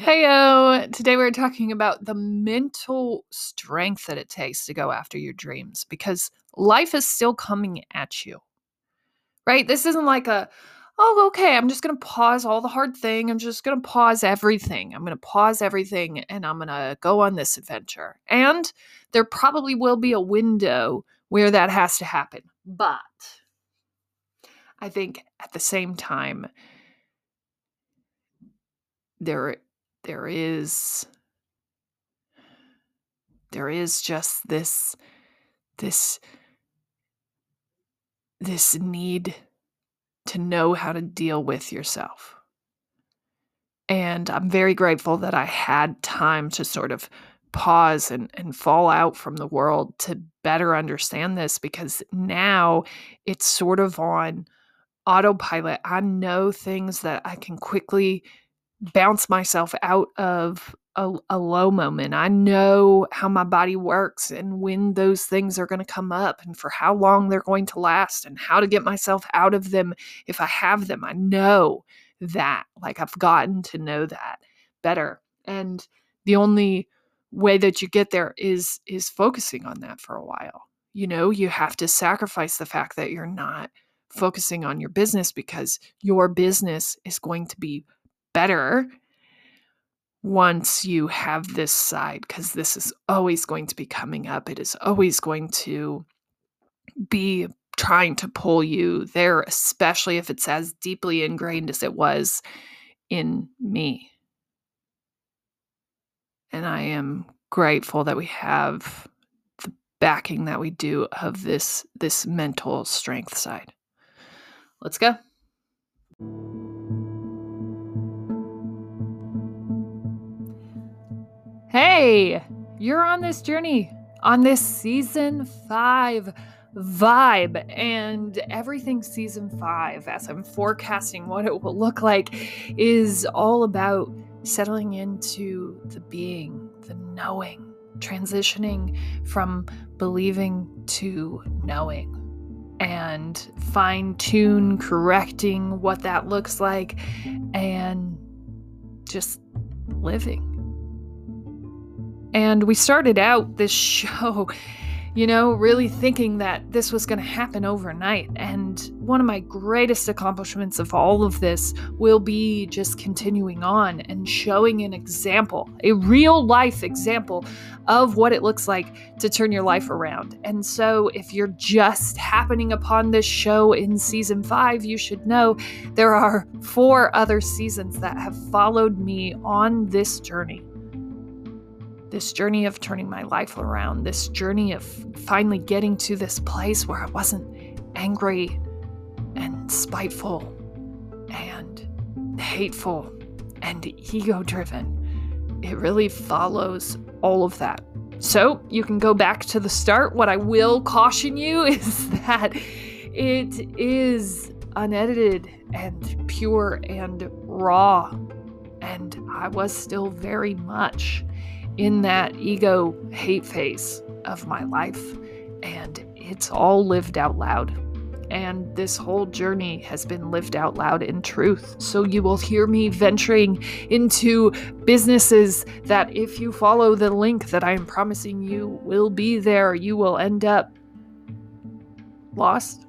Heyo! Today we're talking about the mental strength that it takes to go after your dreams because life is still coming at you. Right? This isn't like a, oh, okay, I'm just going to pause all the hard thing. I'm just going to pause everything. I'm going to pause everything and I'm going to go on this adventure. And there probably will be a window where that has to happen. But I think at the same time, there there is there is just this this this need to know how to deal with yourself. And I'm very grateful that I had time to sort of pause and, and fall out from the world to better understand this because now it's sort of on autopilot. I know things that I can quickly bounce myself out of a, a, low moment. I know how my body works and when those things are going to come up and for how long they're going to last and how to get myself out of them if I have them. I know that. Like I've gotten to know that better. And the only way that you get there is is focusing on that for a while. You know, you have to sacrifice the fact that you're not focusing on your business because your business is going to be better once you have this side, because this is always going to be coming up. It is always going to be trying to pull you there, especially if it's as deeply ingrained as it was in me. And I am grateful that we have the backing that we do of this this mental strength side. Let's go. Hey, you're on this journey, on this season five vibe, and everything season five, as I'm forecasting what it will look like, is all about settling into the being, the knowing, transitioning from believing to knowing. And fine tune correcting what that looks like and just living and we started out this show, you know, really thinking that this was going to happen overnight. And one of my greatest accomplishments of all of this will be just continuing on and showing an example, a real life example of what it looks like to turn your life around. And so, if you're just happening upon this show in season five, you should know there are four other seasons that have followed me on this journey this journey of turning my life around, this journey of finally getting to this place where I wasn't angry and spiteful and hateful and ego driven. It really follows all of that. So you can go back to the start. What I will caution you is that it is unedited and pure and raw. And I was still very much in that ego hate phase of my life, and it's all lived out loud. And this whole journey has been lived out loud in truth. So you will hear me venturing into businesses that, if you follow the link that I am promising you, will be there. You will end up lost.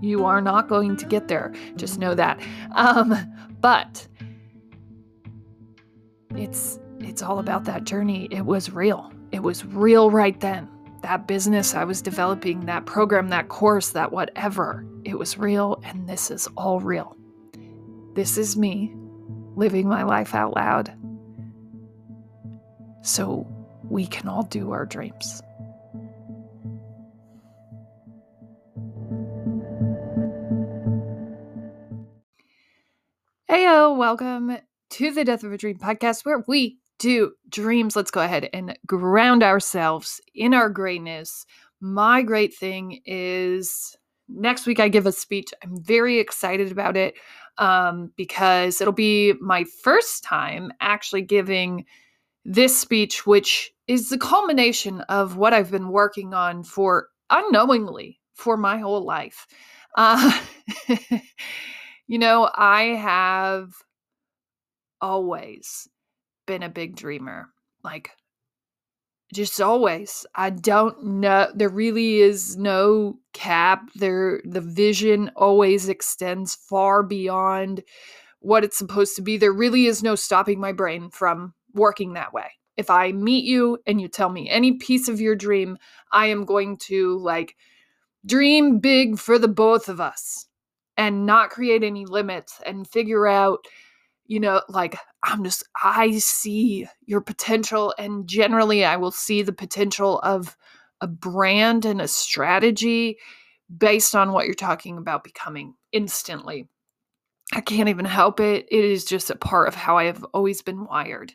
You are not going to get there. Just know that. Um, but it's it's all about that journey. It was real. It was real right then. That business I was developing, that program, that course, that whatever, it was real, and this is all real. This is me living my life out loud. So we can all do our dreams. Heyo, welcome to the Death of a Dream podcast, where we do dreams, let's go ahead and ground ourselves in our greatness. My great thing is next week I give a speech. I'm very excited about it um, because it'll be my first time actually giving this speech, which is the culmination of what I've been working on for unknowingly for my whole life. Uh, you know, I have always been a big dreamer. Like just always. I don't know there really is no cap. There the vision always extends far beyond what it's supposed to be. There really is no stopping my brain from working that way. If I meet you and you tell me any piece of your dream, I am going to like dream big for the both of us and not create any limits and figure out you know like i'm just i see your potential and generally i will see the potential of a brand and a strategy based on what you're talking about becoming instantly. I can't even help it. It is just a part of how i have always been wired.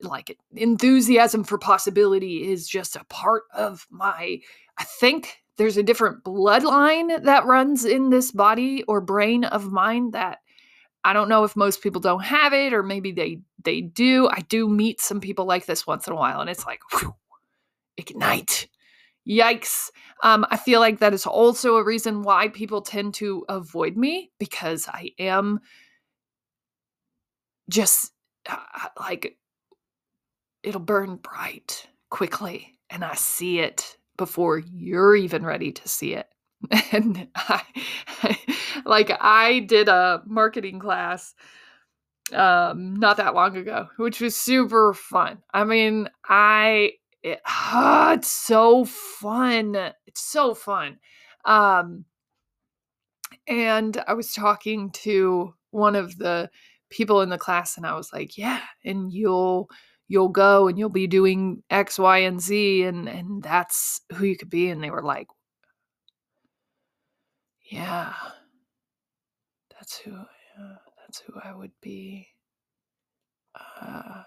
Like enthusiasm for possibility is just a part of my i think there's a different bloodline that runs in this body or brain of mine that I don't know if most people don't have it or maybe they they do. I do meet some people like this once in a while and it's like whew, ignite. Yikes. Um, I feel like that is also a reason why people tend to avoid me because I am just uh, like it'll burn bright quickly and I see it before you're even ready to see it. And I, like I did a marketing class um not that long ago, which was super fun. I mean, I it, oh, it's so fun. It's so fun. Um and I was talking to one of the people in the class and I was like, "Yeah, and you'll you'll go and you'll be doing X, Y, and Z, and and that's who you could be. And they were like, Yeah, that's who that's who I would be. Uh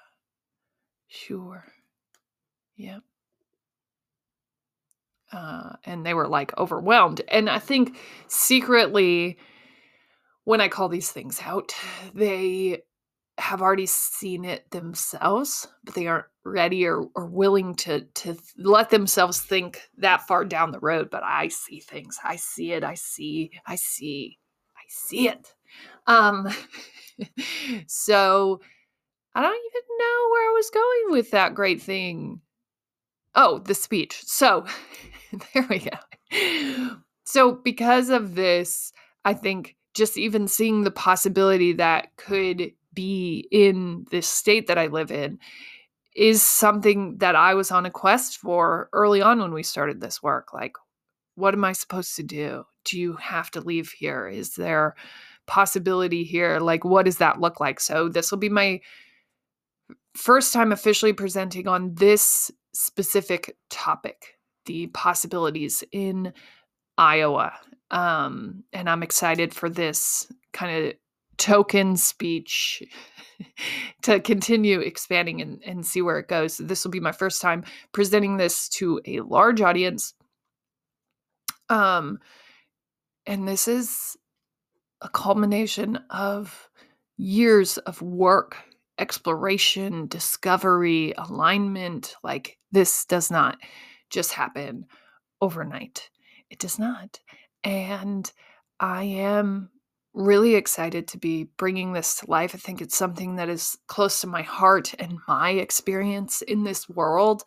sure. Yep. Uh, and they were like overwhelmed. And I think secretly, when I call these things out, they have already seen it themselves, but they aren't ready or, or willing to to let themselves think that far down the road. But I see things. I see it. I see. I see. I see it. Um, so I don't even know where I was going with that great thing. Oh, the speech. So there we go. So because of this, I think just even seeing the possibility that could be in this state that I live in is something that I was on a quest for early on when we started this work. Like, what am I supposed to do? Do you have to leave here? Is there possibility here? Like, what does that look like? So, this will be my first time officially presenting on this specific topic the possibilities in Iowa. Um, and I'm excited for this kind of token speech to continue expanding and, and see where it goes. This will be my first time presenting this to a large audience. Um, and this is a culmination of years of work, exploration, discovery, alignment. Like, this does not just happen overnight. It does not. And I am really excited to be bringing this to life. I think it's something that is close to my heart and my experience in this world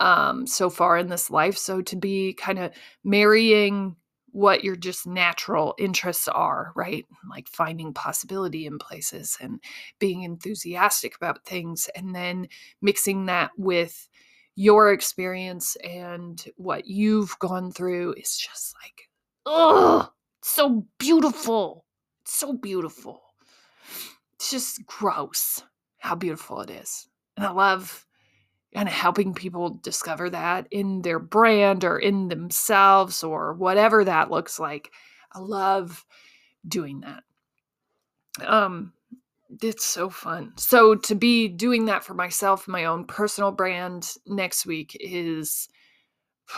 um, so far in this life. So to be kind of marrying what your just natural interests are, right? Like finding possibility in places and being enthusiastic about things, and then mixing that with your experience and what you've gone through is just like, oh, so beautiful. It's so beautiful. It's just gross how beautiful it is. And I love kind of helping people discover that in their brand or in themselves or whatever that looks like. I love doing that. Um it's so fun. So to be doing that for myself, my own personal brand next week is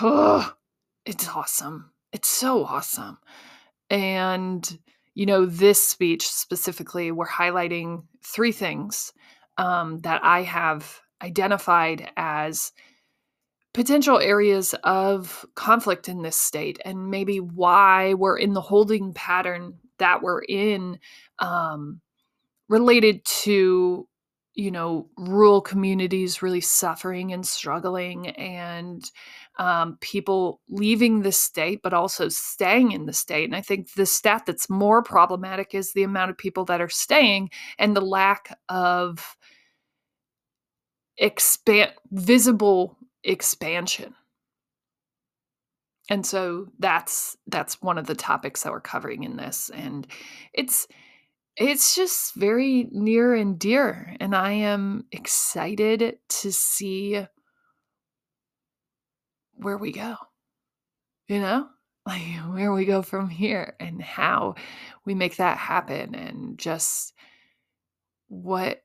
oh, it's awesome. It's so awesome. And, you know, this speech specifically, we're highlighting three things um, that I have identified as potential areas of conflict in this state and maybe why we're in the holding pattern that we're in um, related to you know, rural communities really suffering and struggling, and um, people leaving the state, but also staying in the state. And I think the stat that's more problematic is the amount of people that are staying and the lack of expand visible expansion and so that's that's one of the topics that we're covering in this and it's it's just very near and dear and i am excited to see where we go you know? Like where we go from here and how we make that happen and just what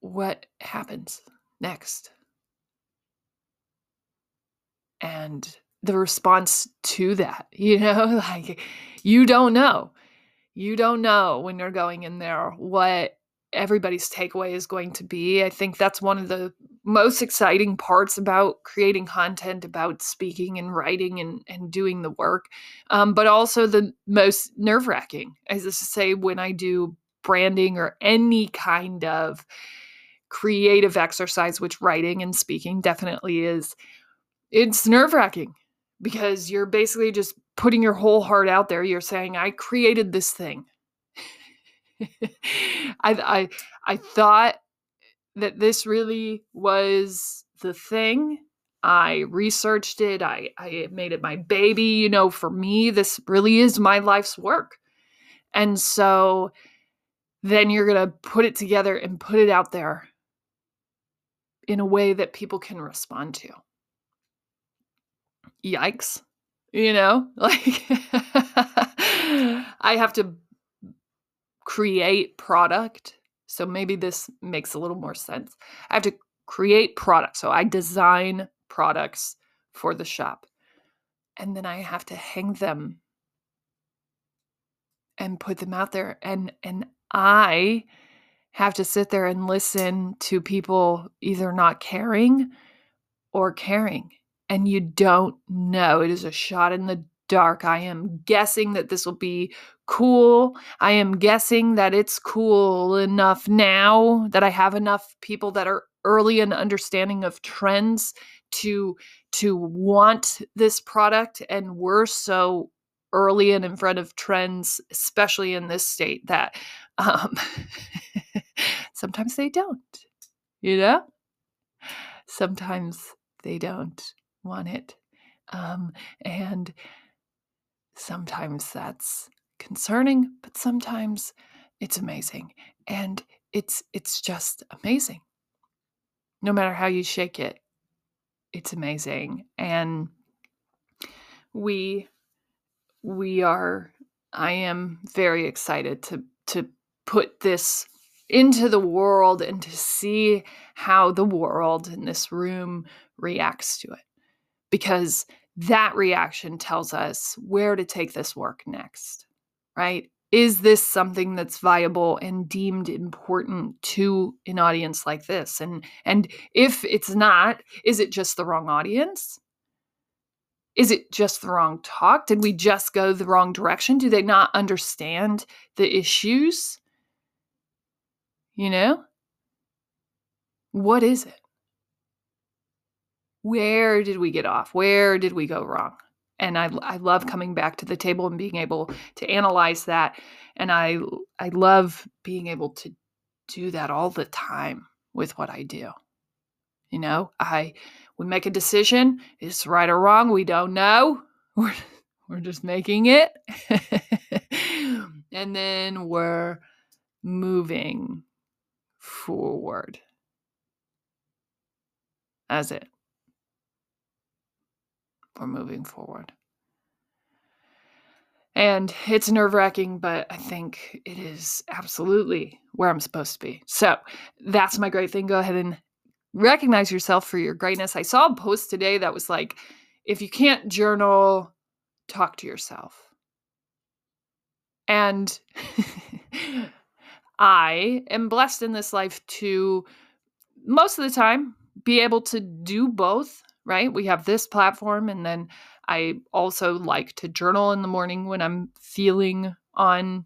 what happens next. And the response to that you know like you don't know. You don't know when you're going in there what everybody's takeaway is going to be. I think that's one of the most exciting parts about creating content about speaking and writing and, and doing the work um, but also the most nerve-wracking as to say when i do branding or any kind of creative exercise which writing and speaking definitely is it's nerve wracking because you're basically just putting your whole heart out there. You're saying, I created this thing. I, I, I thought that this really was the thing. I researched it. I, I made it my baby. You know, for me, this really is my life's work. And so then you're going to put it together and put it out there in a way that people can respond to yikes you know? Like i have to create product so maybe this makes a little more sense. I have to create product so i design products for the shop and then i have to hang them and put them out there and and i have to sit there and listen to people either not caring or caring and you don't know. It is a shot in the dark. I am guessing that this will be cool. I am guessing that it's cool enough now that I have enough people that are early in understanding of trends to to want this product and we're so early and in front of trends especially in this state that um sometimes they don't you know sometimes they don't want it. Um, and sometimes that's concerning, but sometimes it's amazing. And it's it's just amazing. No matter how you shake it, it's amazing. And we we are I am very excited to to put this into the world and to see how the world in this room reacts to it because that reaction tells us where to take this work next, right? Is this something that's viable and deemed important to an audience like this? And and if it's not, is it just the wrong audience? Is it just the wrong talk? Did we just go the wrong direction? Do they not understand the issues? You know? What is it? Where did we get off? Where did we go wrong? And I, I love oh. coming back to the table and being able to analyze that. And I, I love being able to do that all the time with what I do. You know, I, we make a decision. It's right or wrong. We don't know. We're, we're just making it. and then we're moving forward. That's it we're moving forward. And it's nerve wracking, but I think it is absolutely where I'm supposed to be. So that's my great thing. Go ahead and recognize yourself for your greatness. I saw a post today that was like, if you can't journal, talk to yourself. And I am blessed in this life to most of the time be able to do both right? We have this platform, and then I also like to journal in the morning when I'm feeling on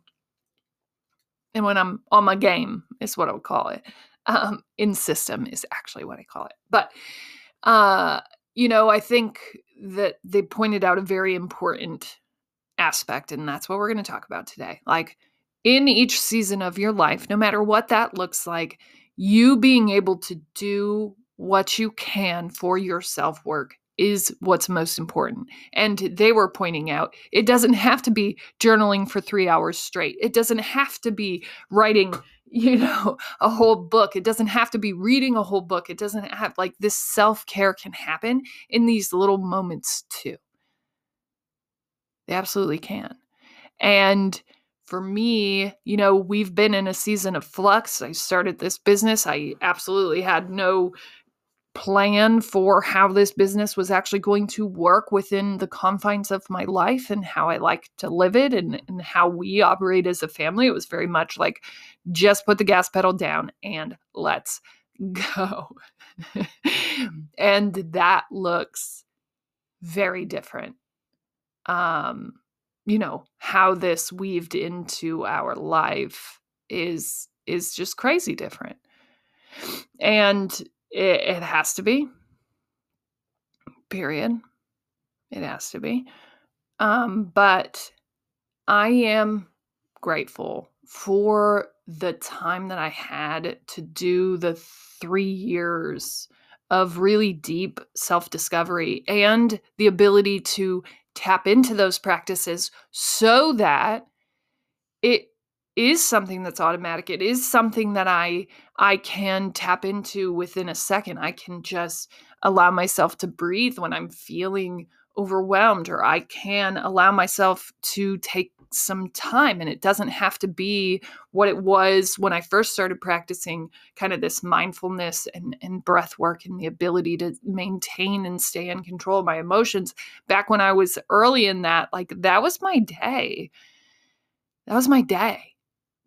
and when I'm on my game is what I would call it. Um, in system is actually what I call it. But uh, you know, I think that they pointed out a very important aspect, and that's what we're going to talk about today. Like in each season of your life, no matter what that looks like, you being able to do what you can for your self work is what's most important. And they were pointing out it doesn't have to be journaling for three hours straight, it doesn't have to be writing. You know, a whole book. It doesn't have to be reading a whole book. It doesn't have like this self care can happen in these little moments too. They absolutely can. And for me, you know, we've been in a season of flux. I started this business. I absolutely had no plan for how this business was actually going to work within the confines of my life and how I like to live it and, and how we operate as a family. It was very much like just put the gas pedal down and let's go. and that looks very different. Um, you know, how this weaved into our life is is just crazy different. And it, it has to be. Period. It has to be. Um, but I am grateful for the time that I had to do the three years of really deep self discovery and the ability to tap into those practices so that it is something that's automatic. It is something that i i can tap into within a second. I can just allow myself to breathe when i'm feeling overwhelmed or i can allow myself to take some time and it doesn't have to be what it was when i first started practicing kind of this mindfulness and, and breath work and the ability to maintain and stay in control of my emotions. Back when i was early in that like that was my day. That was my day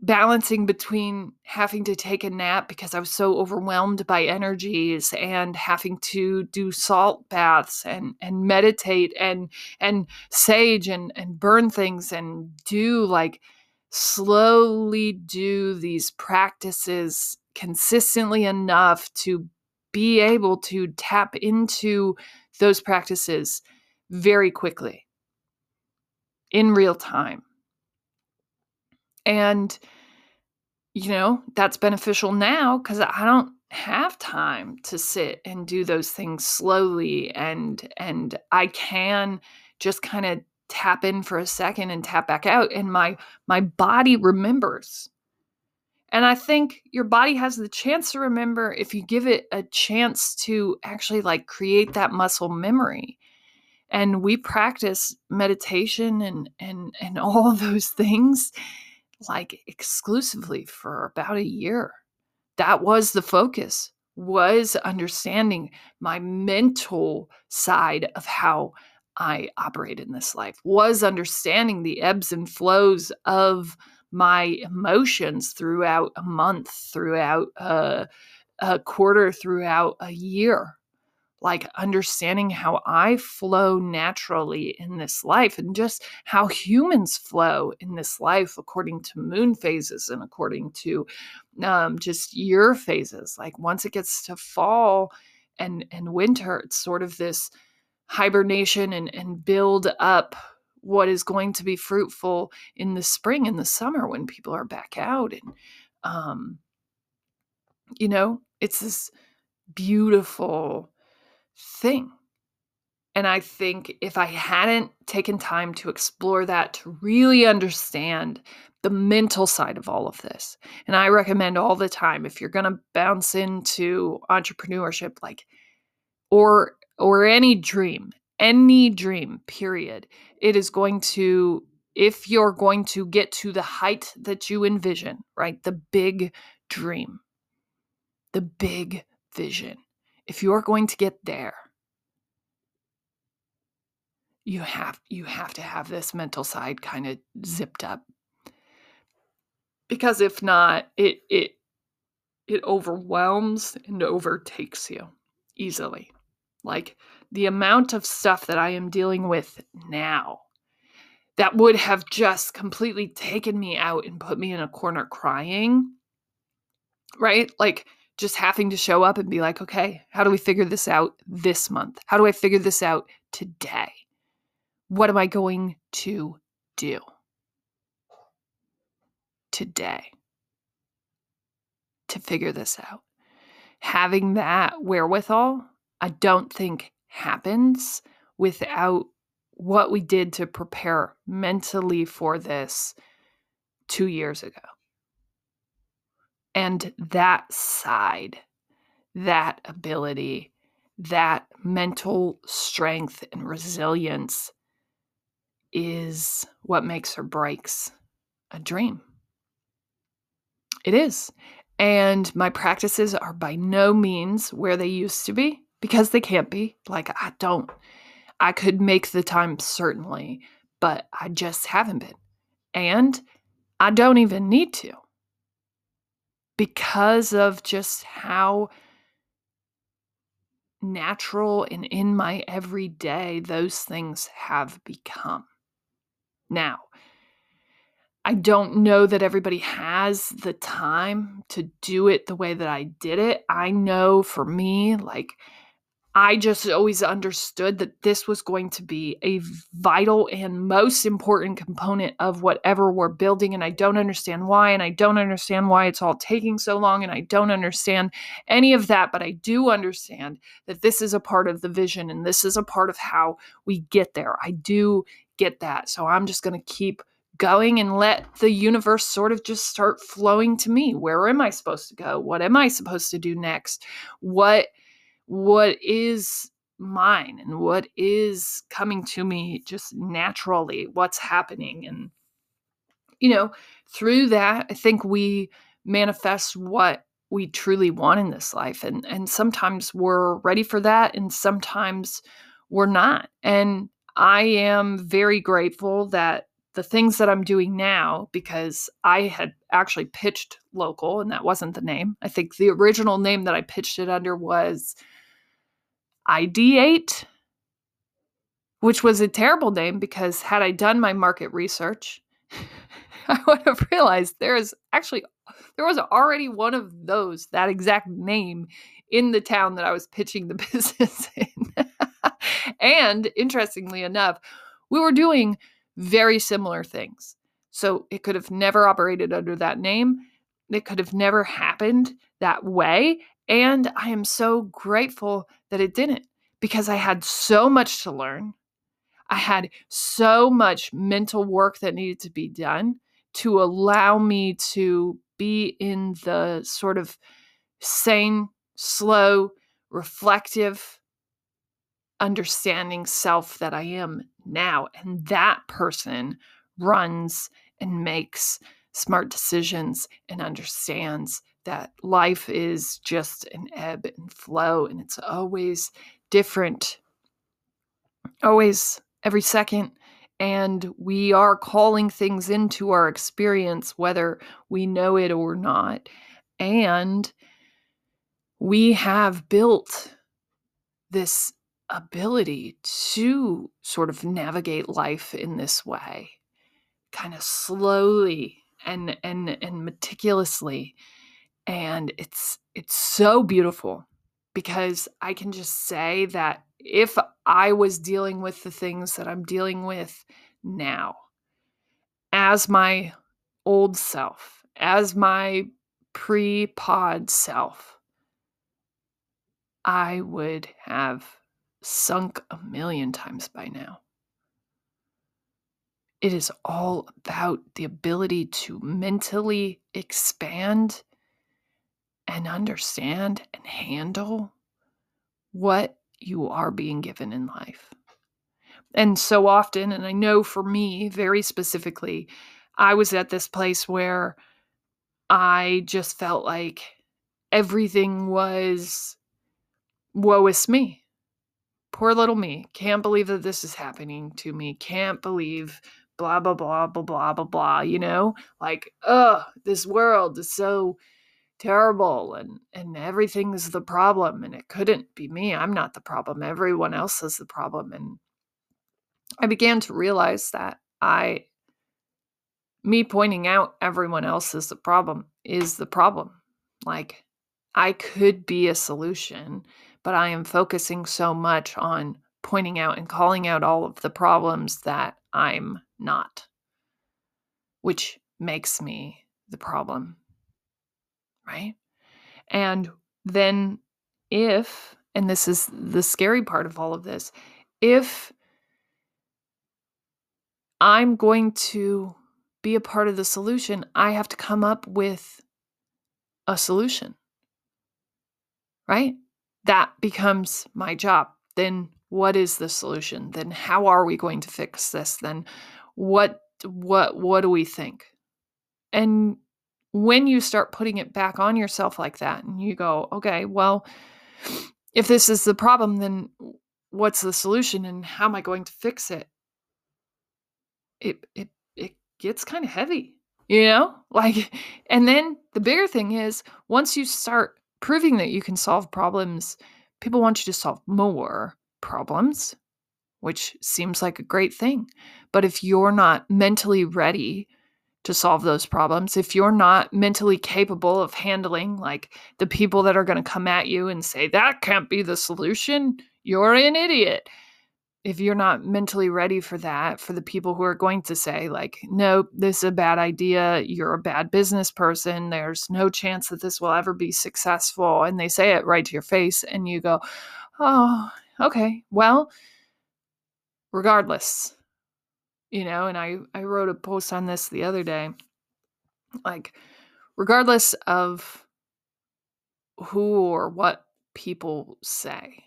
balancing between having to take a nap because I was so overwhelmed by energies and having to do salt baths and and meditate and and sage and and burn things and do like slowly do these practices consistently enough to be able to tap into those practices very quickly in real time and, you know, that's beneficial now because I don't have time to sit and do those things slowly and and I can just kind of tap in for a second and tap back out and my my body remembers. And I think your body has the chance to remember if you give it a chance to actually like create that muscle memory. And we practice meditation and and and all those things like exclusively for about a year. That was the focus was understanding my mental side of how I operate in this life, was understanding the ebbs and flows of my emotions throughout a month, throughout a, a quarter, throughout a year like understanding how I flow naturally in this life and just how humans flow in this life according to moon phases and according to um, just year phases. Like once it gets to fall and and winter, it's sort of this hibernation and and build up what is going to be fruitful in the spring and the summer when people are back out and um you know it's this beautiful thing. And I think if I hadn't taken time to explore that, to really understand the mental side of all of this, and I recommend all the time if you're going to bounce into entrepreneurship, like, or, or any dream, any dream, period, it is going to, if you're going to get to the height that you envision, right? The big dream, the big vision if you're going to get there you have you have to have this mental side kind of zipped up because if not it it it overwhelms and overtakes you easily like the amount of stuff that i am dealing with now that would have just completely taken me out and put me in a corner crying. Right? Like just having to show up and be like, okay, how do we figure this out this month? How do I figure this out today? What am I going to do today to figure this out? Having that wherewithal, I don't think happens without what we did to prepare mentally for this two years ago. And that side, that ability, that mental strength and resilience is what makes or breaks a dream. It is. And my practices are by no means where they used to be because they can't be. Like, I don't, I could make the time certainly, but I just haven't been. And I don't even need to because of just how natural and in my everyday those things have become. Now, I don't know that everybody has the time to do it the way that I did it. I know for me, like, I just always understood that this was going to be a vital and most important component of whatever we're building. And I don't understand why. And I don't understand why it's all taking so long. And I don't understand any of that. But I do understand that this is a part of the vision and this is a part of how we get there. I do get that. So I'm just going to keep going and let the universe sort of just start flowing to me. Where am I supposed to go? What am I supposed to do next? What what is mine and what is coming to me just naturally what's happening and you know through that i think we manifest what we truly want in this life and and sometimes we're ready for that and sometimes we're not and i am very grateful that the things that i'm doing now because i had actually pitched local and that wasn't the name. I think the original name that i pitched it under was Ideate, which was a terrible name because had I done my market research, I would have realized there is actually there was already one of those that exact name in the town that I was pitching the business in. and interestingly enough, we were doing very similar things. So it could have never operated under that name. It could have never happened that way. And I am so grateful that it didn't because I had so much to learn. I had so much mental work that needed to be done to allow me to be in the sort of sane, slow, reflective, understanding self that I am now. And that person runs and makes smart decisions and understands that life is just an ebb and flow and it's always different, always every second. And we are calling things into our experience, whether we know it or not. And we have built this ability to sort of navigate life in this way, kind of slowly and and and meticulously and it's it's so beautiful because I can just say that if I was dealing with the things that I'm dealing with now as my old self, as my pre pod self, I would have sunk a million times by now. It is all about the ability to mentally expand and understand and handle what you are being given in life. And so often, and I know for me very specifically, I was at this place where I just felt like everything was woe is me. Poor little me. Can't believe that this is happening to me. Can't believe blah, blah, blah, blah, blah, blah, blah, you know? Like, ugh, this world is so terrible and and everything's the problem and it couldn't be me i'm not the problem everyone else is the problem and i began to realize that I me pointing out everyone else is the problem is the problem. Like I could be a solution, but I am focusing so much on pointing out and calling out all of the problems that I'm not, which makes me the problem. Right? And then if, and this is the scary part of all of this, if I'm going to be a part of the solution, I have to come up with a solution. Right? That becomes my job. Then what is the solution? Then how are we going to fix this? Then what what what do we think? And when you start putting it back on yourself like that and you go, okay, well, if this is the problem, then what's the solution and how am I going to fix it? It it it gets kind of heavy, you know? Like and then the bigger thing is once you start proving that you can solve problems, people want you to solve more problems, which seems like a great thing. But if you're not mentally ready to solve those problems. If you're not mentally capable of handling like the people that are going to come at you and say that can't be the solution. You're an idiot. If you're not mentally ready for that for the people who are going to say like no this is a bad idea. You're a bad business person. There's no chance that this will ever be successful. And they say it right to your face and you go oh okay. Well regardless you know and i i wrote a post on this the other day. Like regardless of who or what people say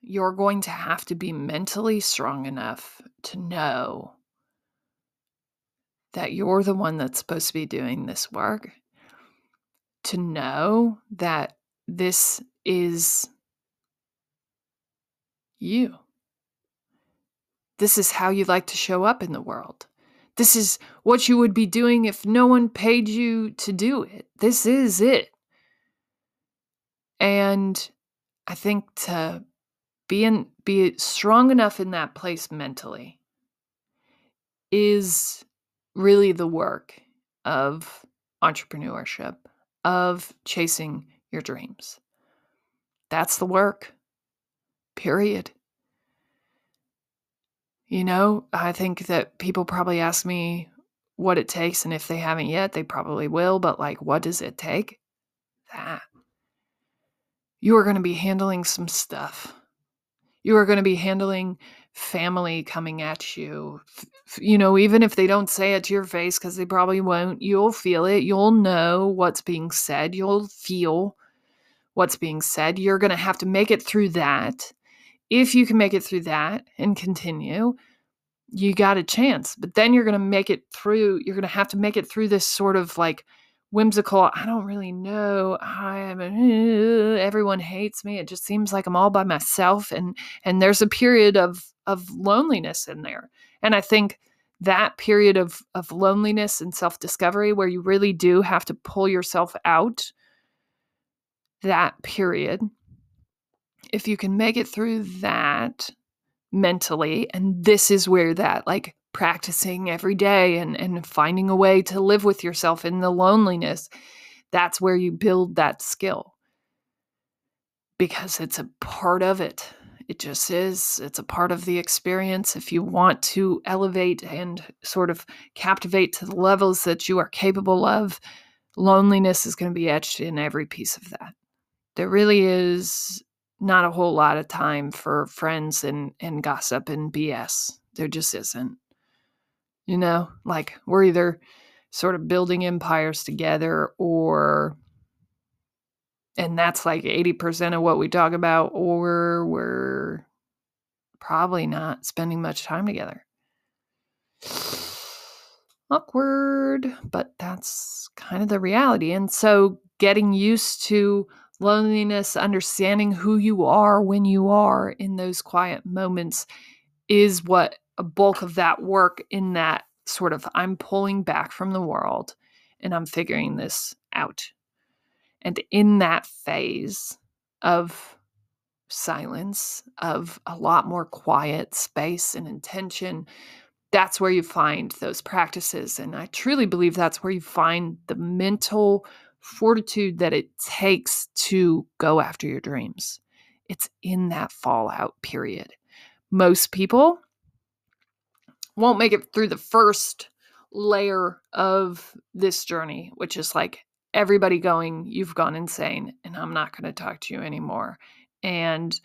you're going to have to be mentally strong enough to know that you're the one that's supposed to be doing this work to know that this is you this is how you like to show up in the world. This is what you would be doing if no one paid you to do it. This is it. And I think to be in, be strong enough in that place mentally is really the work of entrepreneurship, of chasing your dreams. That's the work. Period. You know, I think that people probably ask me what it takes, and if they haven't yet, they probably will. But, like, what does it take? That. You are going to be handling some stuff. You are going to be handling family coming at you. You know, even if they don't say it to your face, because they probably won't, you'll feel it. You'll know what's being said. You'll feel what's being said. You're going to have to make it through that if you can make it through that and continue, you got a chance. But then you're going to make it through, you're going to have to make it through this sort of like whimsical, I don't really know. I am uh, everyone hates me. It just seems like I'm all by myself and and there's a period of of loneliness in there. And I think that period of of loneliness and self-discovery where you really do have to pull yourself out that period if you can make it through that mentally, and this is where that like practicing every day and, and finding a way to live with yourself in the loneliness, that's where you build that skill because it's a part of it. It just is. It's a part of the experience. If you want to elevate and sort of captivate to the levels that you are capable of, loneliness is going to be etched in every piece of that. There really is not a whole lot of time for friends and, and gossip and BS. There just isn't. You know, like we're either sort of building empires together or and that's like 80% of what we talk about or we're probably not spending much time together. Awkward, but that's kind of the reality. And so getting used to loneliness, understanding who you are when you are in those quiet moments is what a bulk of that work in that sort of I'm pulling back from the world and I'm figuring this out. And in that phase of silence, of a lot more quiet space and intention, that's where you find those practices. And I truly believe that's where you find the mental fortitude that it takes to go after your dreams. It's in that fallout period. Most people won't make it through the first layer of this journey, which is like everybody going, You've gone insane, and I'm not going to talk to you anymore. And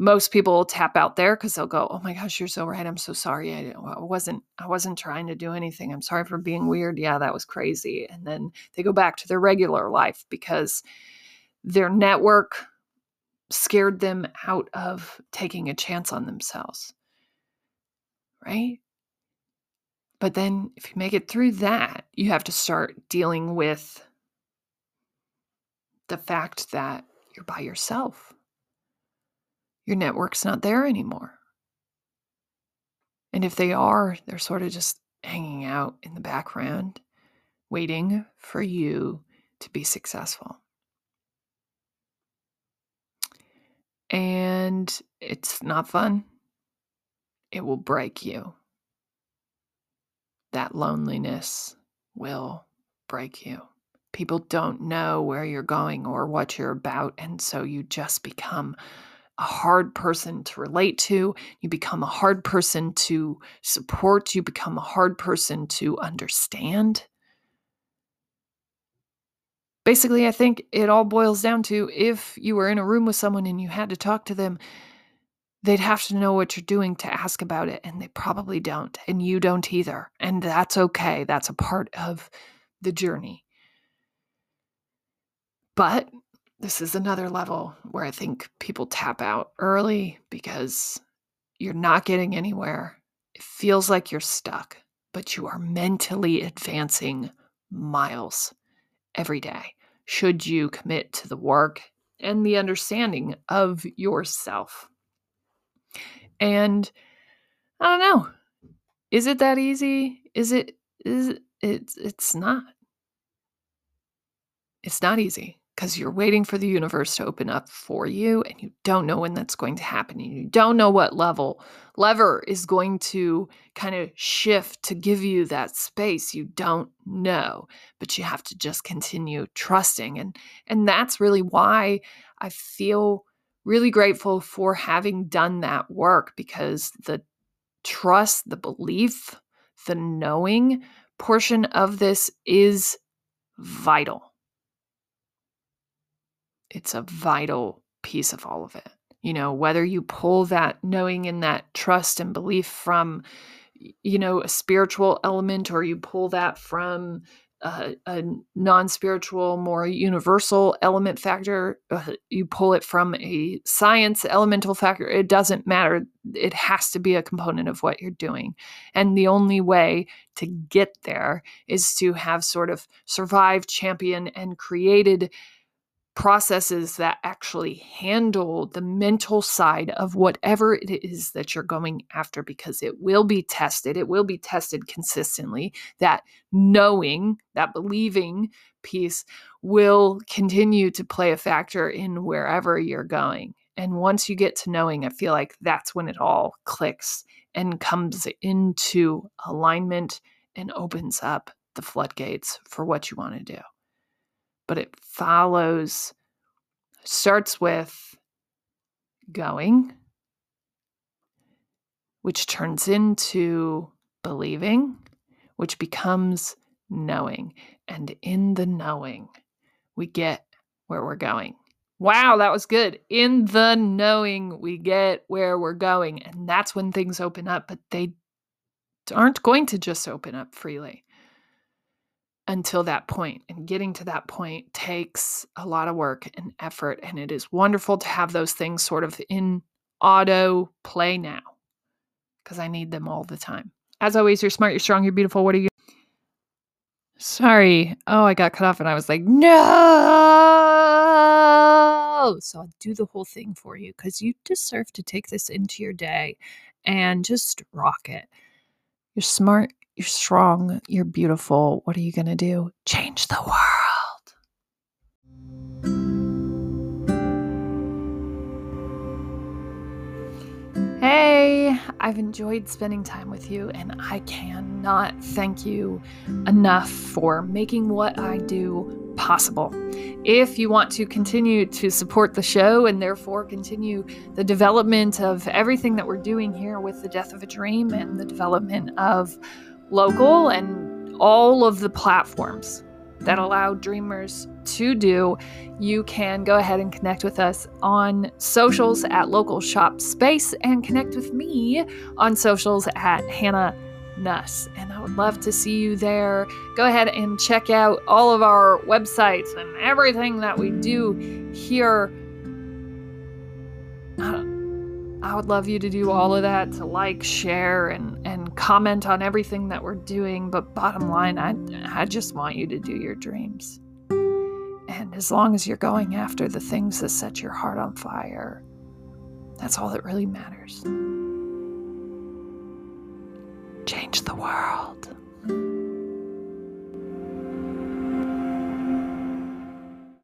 most people will tap out there because they'll go, "Oh my gosh, you're so right. I'm so sorry. I, I wasn't. I wasn't trying to do anything. I'm sorry for being weird. Yeah, that was crazy." And then they go back to their regular life because their network scared them out of taking a chance on themselves. Right? But then, if you make it through that, you have to start dealing with the fact that you're by yourself your network's not there anymore. And if they are, they're sort of just hanging out in the background, waiting for you to be successful. And it's not fun. It will break you. That loneliness will break you. People don't know where you're going or what you're about. And so you just become a hard person to relate to. You become a hard person to support. You become a hard person to understand. Basically, I think it all boils down to if you were in a room with someone and you had to talk to them, they'd have to know what you're doing to ask about it. And they probably don't. And you don't either. And that's okay. That's a part of the journey. But this is another level where I think people tap out early because you're not getting anywhere. It feels like you're stuck, but you are mentally advancing miles every day. Should you commit to the work and the understanding of yourself? And I don't know. Is it that easy? Is it is it, it's it's not. It's not easy because you're waiting for the universe to open up for you and you don't know when that's going to happen and you don't know what level lever is going to kind of shift to give you that space you don't know but you have to just continue trusting and and that's really why i feel really grateful for having done that work because the trust the belief the knowing portion of this is vital it's a vital piece of all of it. You know, whether you pull that knowing and that trust and belief from, you know, a spiritual element or you pull that from a, a non spiritual, more universal element factor, uh, you pull it from a science elemental factor, it doesn't matter. It has to be a component of what you're doing. And the only way to get there is to have sort of survived, championed, and created processes that actually handle the mental side of whatever it is that you're going after because it will be tested. It will be tested consistently. That knowing, that believing piece will continue to play a factor in wherever you're going. And once you get to knowing, I feel like that's when it all clicks and comes into alignment and opens up the floodgates for what you want to do but it follows, starts with going, which turns into believing, which becomes knowing. And in the knowing, we get where we're going. Wow, that was good. In the knowing, we get where we're going. And that's when things open up, but they aren't going to just open up freely until that point. And getting to that point takes a lot of work and effort. And it is wonderful to have those things sort of in auto play now because I need them all the time. As always, you're smart, you're strong, you're beautiful. What are you? Sorry. Oh, I got cut off and I was like, no. So I'll do the whole thing for you because you deserve to take this into your day and just rock it. You're smart, you're strong. You're beautiful. What are you going to do? Change the world. Hey, I've enjoyed spending time with you, and I cannot thank you enough for making what I do possible. If you want to continue to support the show and therefore continue the development of everything that we're doing here with the Death of a Dream and the development of local and all of the platforms that allow dreamers to do, you can go ahead and connect with us on socials at local shop space and connect with me on socials at Hannah Nuss. And I would love to see you there. Go ahead and check out all of our websites and everything that we do here. Uh, I would love you to do all of that to like, share, and, and comment on everything that we're doing. But bottom line, I, I just want you to do your dreams. And as long as you're going after the things that set your heart on fire, that's all that really matters. Change the world.